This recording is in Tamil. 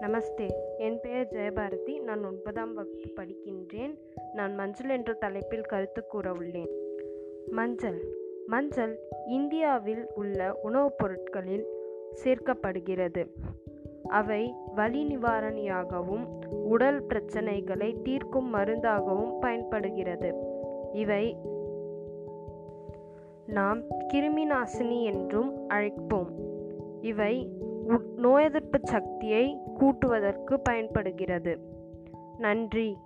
நமஸ்தே. என் பெயர் ஜெயபாரதி. நான் ஒன்பதாம் வகுப்பு படிக்கின்றேன். நான் மஞ்சள் என்ற தலைப்பில் கருத்து கூற உள்ளேன் மஞ்சள். மஞ்சள் இந்தியாவில் உள்ள உணவுப் பொருட்களில் சேர்க்கப்படுகிறது. அவை வலி நிவாரணியாகவும் உடல் பிரச்சனைகளை தீர்க்கும் மருந்தாகவும் பயன்படுகிறது. இவை நாம் கிருமி நாசினி என்றும் அழைப்போம். இவை நோய் எதிர்ப்பு சக்தியை கூட்டுவதற்கு பயன்படுகிறது. நன்றி.